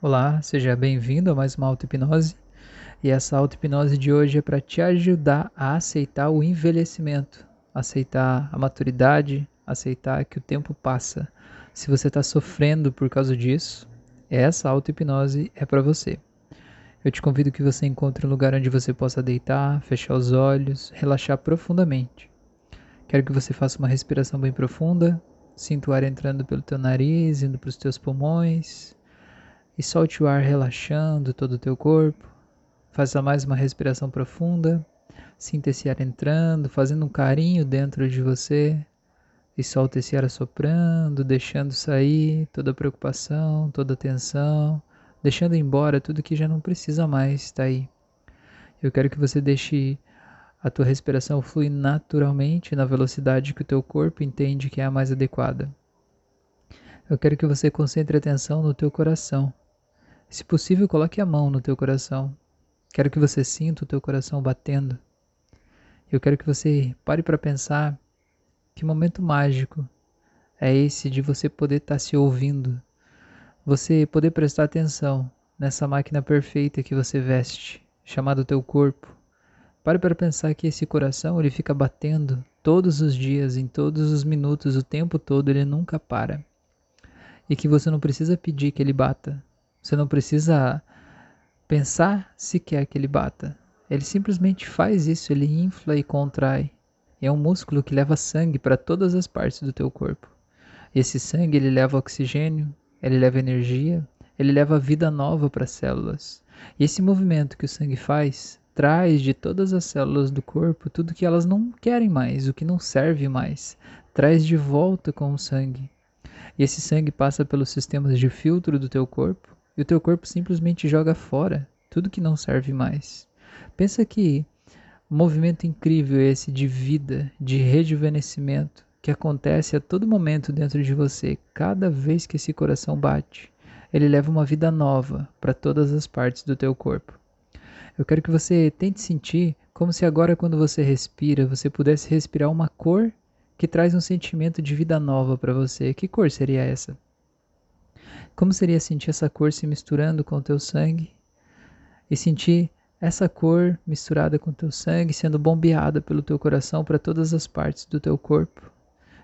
Olá, seja bem-vindo a mais uma auto-hipnose. E essa auto-hipnose de hoje é para te ajudar a aceitar o envelhecimento, aceitar a maturidade, aceitar que o tempo passa. Se você está sofrendo por causa disso, essa auto-hipnose é para você. Eu te convido que você encontre um lugar onde você possa deitar, fechar os olhos, relaxar profundamente. Quero que você faça uma respiração bem profunda, sinta o ar entrando pelo teu nariz, indo para os teus pulmões e solte o ar relaxando todo o teu corpo. Faça mais uma respiração profunda. Sinta esse ar entrando, fazendo um carinho dentro de você. E solta esse ar assoprando, deixando sair toda a preocupação, toda a tensão, deixando embora tudo que já não precisa mais estar aí. Eu quero que você deixe a tua respiração fluir naturalmente na velocidade que o teu corpo entende que é a mais adequada. Eu quero que você concentre atenção no teu coração. Se possível, coloque a mão no teu coração. Quero que você sinta o teu coração batendo. Eu quero que você pare para pensar que momento mágico é esse de você poder estar tá se ouvindo, você poder prestar atenção nessa máquina perfeita que você veste, chamada teu corpo. Pare para pensar que esse coração ele fica batendo todos os dias, em todos os minutos, o tempo todo, ele nunca para. E que você não precisa pedir que ele bata, você não precisa pensar se quer que ele bata. Ele simplesmente faz isso, ele infla e contrai. É um músculo que leva sangue para todas as partes do teu corpo. Esse sangue ele leva oxigênio, ele leva energia, ele leva vida nova para as células. E esse movimento que o sangue faz traz de todas as células do corpo tudo que elas não querem mais, o que não serve mais, traz de volta com o sangue. E esse sangue passa pelos sistemas de filtro do teu corpo, e o teu corpo simplesmente joga fora tudo que não serve mais. Pensa que movimento incrível esse de vida, de rejuvenescimento que acontece a todo momento dentro de você, cada vez que esse coração bate. Ele leva uma vida nova para todas as partes do teu corpo. Eu quero que você tente sentir como se agora quando você respira, você pudesse respirar uma cor que traz um sentimento de vida nova para você. Que cor seria essa? Como seria sentir essa cor se misturando com o teu sangue e sentir essa cor misturada com o teu sangue sendo bombeada pelo teu coração para todas as partes do teu corpo?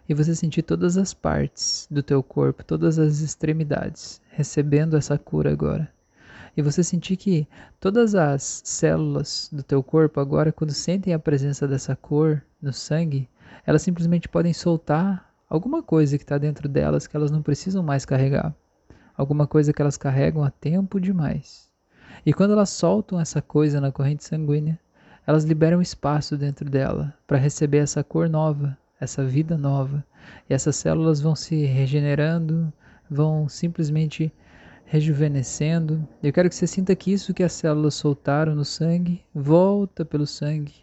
E você sentir todas as partes do teu corpo, todas as extremidades, recebendo essa cura agora. E você sentir que todas as células do teu corpo agora, quando sentem a presença dessa cor no sangue, elas simplesmente podem soltar alguma coisa que está dentro delas que elas não precisam mais carregar alguma coisa que elas carregam há tempo demais. E quando elas soltam essa coisa na corrente sanguínea, elas liberam espaço dentro dela para receber essa cor nova, essa vida nova. E essas células vão se regenerando, vão simplesmente rejuvenescendo. Eu quero que você sinta que isso que as células soltaram no sangue volta pelo sangue,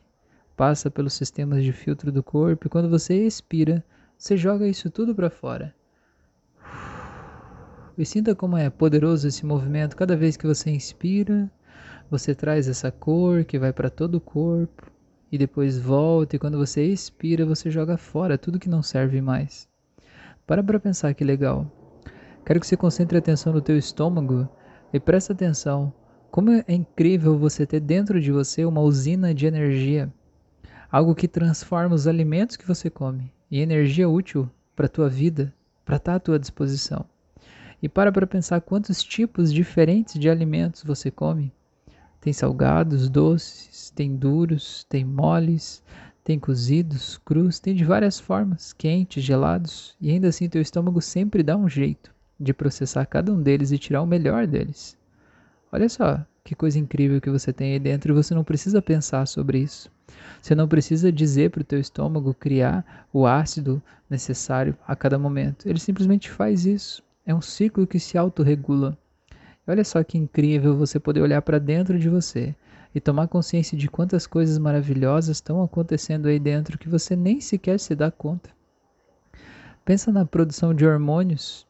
passa pelos sistemas de filtro do corpo e quando você expira, você joga isso tudo para fora. E sinta como é poderoso esse movimento. Cada vez que você inspira, você traz essa cor que vai para todo o corpo e depois volta. E quando você expira, você joga fora tudo que não serve mais. Para para pensar que legal. Quero que você concentre a atenção no teu estômago e preste atenção como é incrível você ter dentro de você uma usina de energia, algo que transforma os alimentos que você come em energia útil para a tua vida, para estar tá à tua disposição. E para para pensar quantos tipos diferentes de alimentos você come. Tem salgados, doces, tem duros, tem moles, tem cozidos, crus, tem de várias formas, quentes, gelados, e ainda assim teu estômago sempre dá um jeito de processar cada um deles e tirar o melhor deles. Olha só que coisa incrível que você tem aí dentro e você não precisa pensar sobre isso. Você não precisa dizer para o teu estômago criar o ácido necessário a cada momento. Ele simplesmente faz isso. É um ciclo que se autorregula. Olha só que incrível você poder olhar para dentro de você e tomar consciência de quantas coisas maravilhosas estão acontecendo aí dentro que você nem sequer se dá conta. Pensa na produção de hormônios,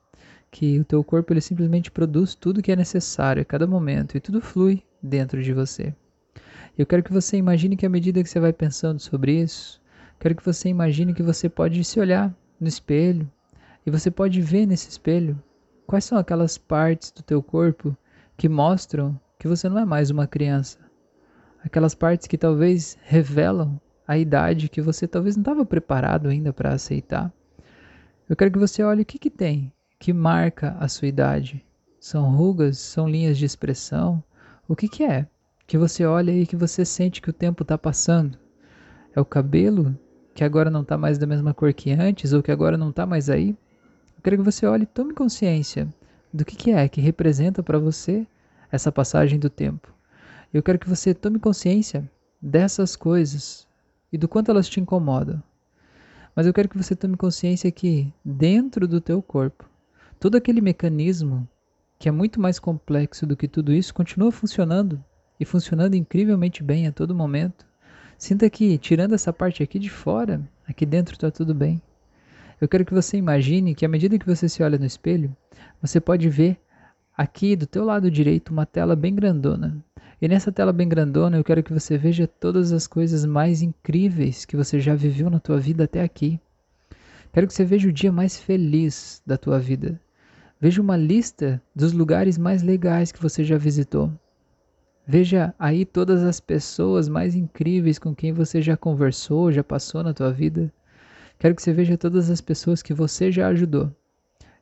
que o teu corpo ele simplesmente produz tudo que é necessário a cada momento e tudo flui dentro de você. Eu quero que você imagine que à medida que você vai pensando sobre isso, quero que você imagine que você pode se olhar no espelho e você pode ver nesse espelho quais são aquelas partes do teu corpo que mostram que você não é mais uma criança. Aquelas partes que talvez revelam a idade que você talvez não estava preparado ainda para aceitar. Eu quero que você olhe o que, que tem que marca a sua idade. São rugas? São linhas de expressão? O que, que é? Que você olha e que você sente que o tempo está passando. É o cabelo que agora não está mais da mesma cor que antes ou que agora não está mais aí? Eu quero que você olhe e tome consciência do que, que é que representa para você essa passagem do tempo. Eu quero que você tome consciência dessas coisas e do quanto elas te incomodam. Mas eu quero que você tome consciência que dentro do teu corpo, todo aquele mecanismo que é muito mais complexo do que tudo isso continua funcionando e funcionando incrivelmente bem a todo momento. Sinta que, tirando essa parte aqui de fora, aqui dentro está tudo bem. Eu quero que você imagine que à medida que você se olha no espelho, você pode ver aqui do teu lado direito uma tela bem grandona. E nessa tela bem grandona eu quero que você veja todas as coisas mais incríveis que você já viveu na tua vida até aqui. Quero que você veja o dia mais feliz da tua vida. Veja uma lista dos lugares mais legais que você já visitou. Veja aí todas as pessoas mais incríveis com quem você já conversou, já passou na tua vida. Quero que você veja todas as pessoas que você já ajudou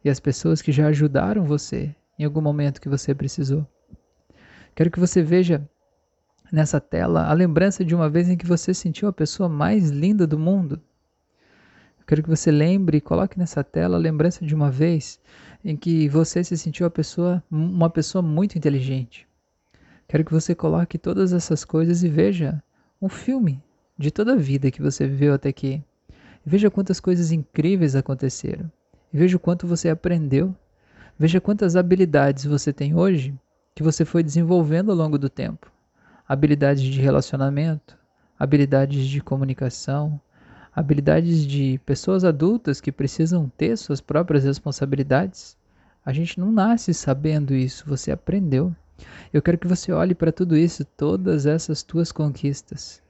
e as pessoas que já ajudaram você em algum momento que você precisou. Quero que você veja nessa tela a lembrança de uma vez em que você sentiu a pessoa mais linda do mundo. quero que você lembre e coloque nessa tela a lembrança de uma vez em que você se sentiu a pessoa, uma pessoa muito inteligente. Quero que você coloque todas essas coisas e veja um filme de toda a vida que você viveu até aqui. Veja quantas coisas incríveis aconteceram. Veja o quanto você aprendeu. Veja quantas habilidades você tem hoje que você foi desenvolvendo ao longo do tempo. Habilidades de relacionamento, habilidades de comunicação, habilidades de pessoas adultas que precisam ter suas próprias responsabilidades. A gente não nasce sabendo isso, você aprendeu. Eu quero que você olhe para tudo isso, todas essas tuas conquistas.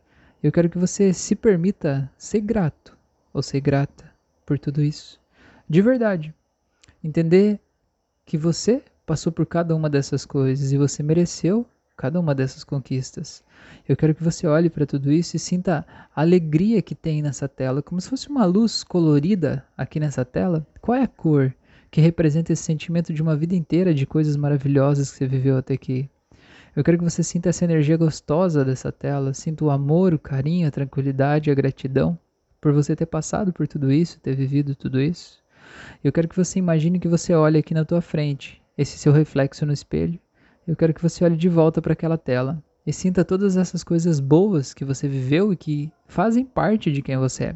Eu quero que você se permita ser grato ou ser grata por tudo isso. De verdade. Entender que você passou por cada uma dessas coisas e você mereceu cada uma dessas conquistas. Eu quero que você olhe para tudo isso e sinta a alegria que tem nessa tela, como se fosse uma luz colorida aqui nessa tela. Qual é a cor que representa esse sentimento de uma vida inteira de coisas maravilhosas que você viveu até aqui? Eu quero que você sinta essa energia gostosa dessa tela, sinta o amor, o carinho, a tranquilidade, a gratidão por você ter passado por tudo isso, ter vivido tudo isso. Eu quero que você imagine que você olha aqui na tua frente, esse seu reflexo no espelho. Eu quero que você olhe de volta para aquela tela e sinta todas essas coisas boas que você viveu e que fazem parte de quem você é.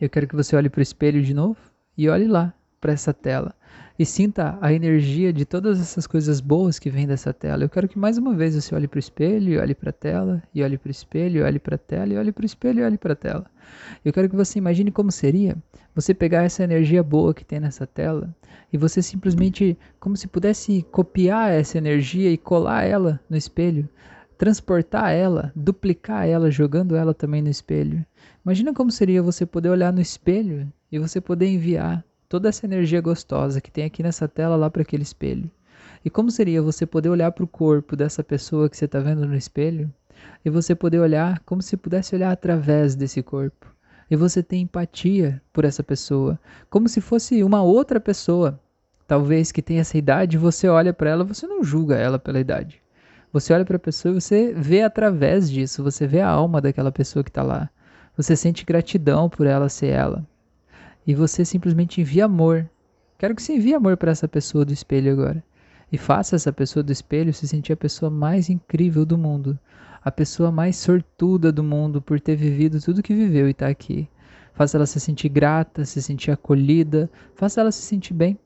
Eu quero que você olhe para o espelho de novo e olhe lá para essa tela e sinta a energia de todas essas coisas boas que vêm dessa tela. Eu quero que mais uma vez você olhe para o espelho, olhe para a tela, e olhe para o espelho, olhe para a tela, e olhe para o espelho, olhe para a tela. Eu quero que você imagine como seria você pegar essa energia boa que tem nessa tela e você simplesmente, como se pudesse copiar essa energia e colar ela no espelho, transportar ela, duplicar ela, jogando ela também no espelho. Imagina como seria você poder olhar no espelho e você poder enviar toda essa energia gostosa que tem aqui nessa tela lá para aquele espelho. E como seria você poder olhar para o corpo dessa pessoa que você está vendo no espelho e você poder olhar como se pudesse olhar através desse corpo. E você ter empatia por essa pessoa, como se fosse uma outra pessoa. Talvez que tenha essa idade, você olha para ela, você não julga ela pela idade. Você olha para a pessoa e você vê através disso, você vê a alma daquela pessoa que está lá. Você sente gratidão por ela ser ela e você simplesmente envia amor. Quero que você envie amor para essa pessoa do espelho agora. E faça essa pessoa do espelho se sentir a pessoa mais incrível do mundo, a pessoa mais sortuda do mundo por ter vivido tudo que viveu e estar tá aqui. Faça ela se sentir grata, se sentir acolhida, faça ela se sentir bem.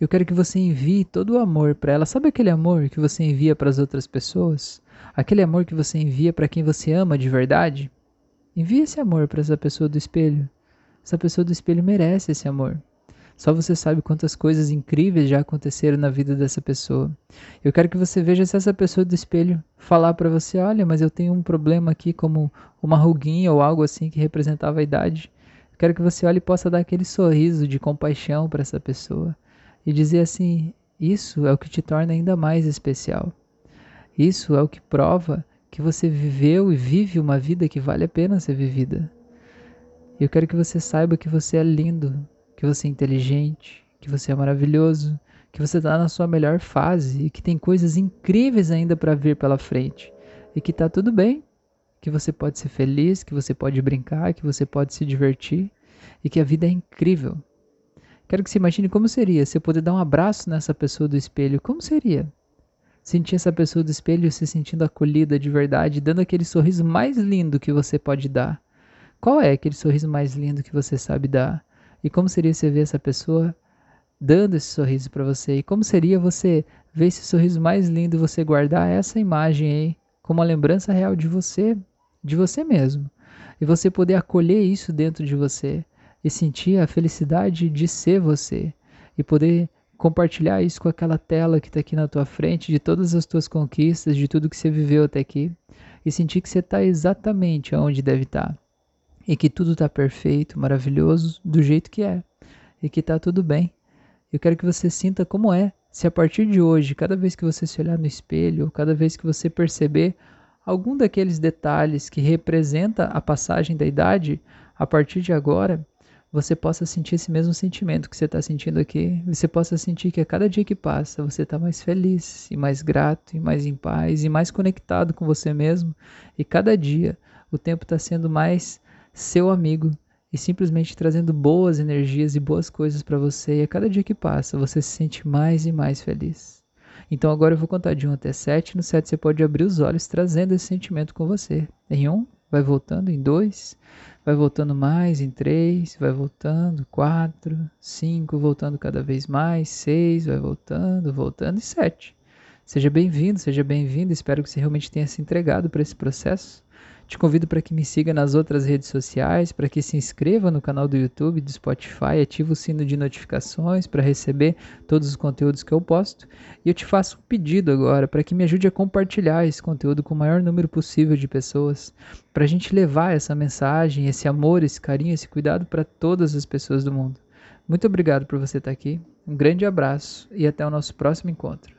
Eu quero que você envie todo o amor para ela. Sabe aquele amor que você envia para as outras pessoas? Aquele amor que você envia para quem você ama de verdade? Envie esse amor para essa pessoa do espelho. Essa pessoa do espelho merece esse amor. Só você sabe quantas coisas incríveis já aconteceram na vida dessa pessoa. Eu quero que você veja se essa pessoa do espelho falar para você: olha, mas eu tenho um problema aqui, como uma ruguinha ou algo assim que representava a idade. Eu quero que você olhe e possa dar aquele sorriso de compaixão para essa pessoa e dizer assim: Isso é o que te torna ainda mais especial. Isso é o que prova que você viveu e vive uma vida que vale a pena ser vivida. Eu quero que você saiba que você é lindo, que você é inteligente, que você é maravilhoso, que você está na sua melhor fase e que tem coisas incríveis ainda para vir pela frente e que está tudo bem, que você pode ser feliz, que você pode brincar, que você pode se divertir e que a vida é incrível. Quero que você imagine como seria se eu poder dar um abraço nessa pessoa do espelho. Como seria? Sentir essa pessoa do espelho se sentindo acolhida de verdade, dando aquele sorriso mais lindo que você pode dar. Qual é aquele sorriso mais lindo que você sabe dar? E como seria você ver essa pessoa dando esse sorriso para você? E como seria você ver esse sorriso mais lindo e você guardar essa imagem aí como uma lembrança real de você, de você mesmo? E você poder acolher isso dentro de você e sentir a felicidade de ser você e poder compartilhar isso com aquela tela que está aqui na tua frente, de todas as tuas conquistas, de tudo que você viveu até aqui, e sentir que você está exatamente onde deve estar. Tá, e que tudo está perfeito, maravilhoso, do jeito que é. E que está tudo bem. Eu quero que você sinta como é. Se a partir de hoje, cada vez que você se olhar no espelho, cada vez que você perceber algum daqueles detalhes que representa a passagem da idade, a partir de agora, você possa sentir esse mesmo sentimento que você está sentindo aqui. Você possa sentir que a cada dia que passa você está mais feliz e mais grato e mais em paz e mais conectado com você mesmo. E cada dia o tempo está sendo mais seu amigo e simplesmente trazendo boas energias e boas coisas para você. E a cada dia que passa você se sente mais e mais feliz. Então agora eu vou contar de 1 até 7. No 7 você pode abrir os olhos trazendo esse sentimento com você. Em 1, vai voltando em 2, vai voltando mais em 3, vai voltando 4, 5, voltando cada vez mais, 6, vai voltando, voltando e 7. Seja bem-vindo, seja bem-vindo. Espero que você realmente tenha se entregado para esse processo. Te convido para que me siga nas outras redes sociais, para que se inscreva no canal do YouTube, do Spotify, ative o sino de notificações para receber todos os conteúdos que eu posto. E eu te faço um pedido agora para que me ajude a compartilhar esse conteúdo com o maior número possível de pessoas, para a gente levar essa mensagem, esse amor, esse carinho, esse cuidado para todas as pessoas do mundo. Muito obrigado por você estar aqui, um grande abraço e até o nosso próximo encontro.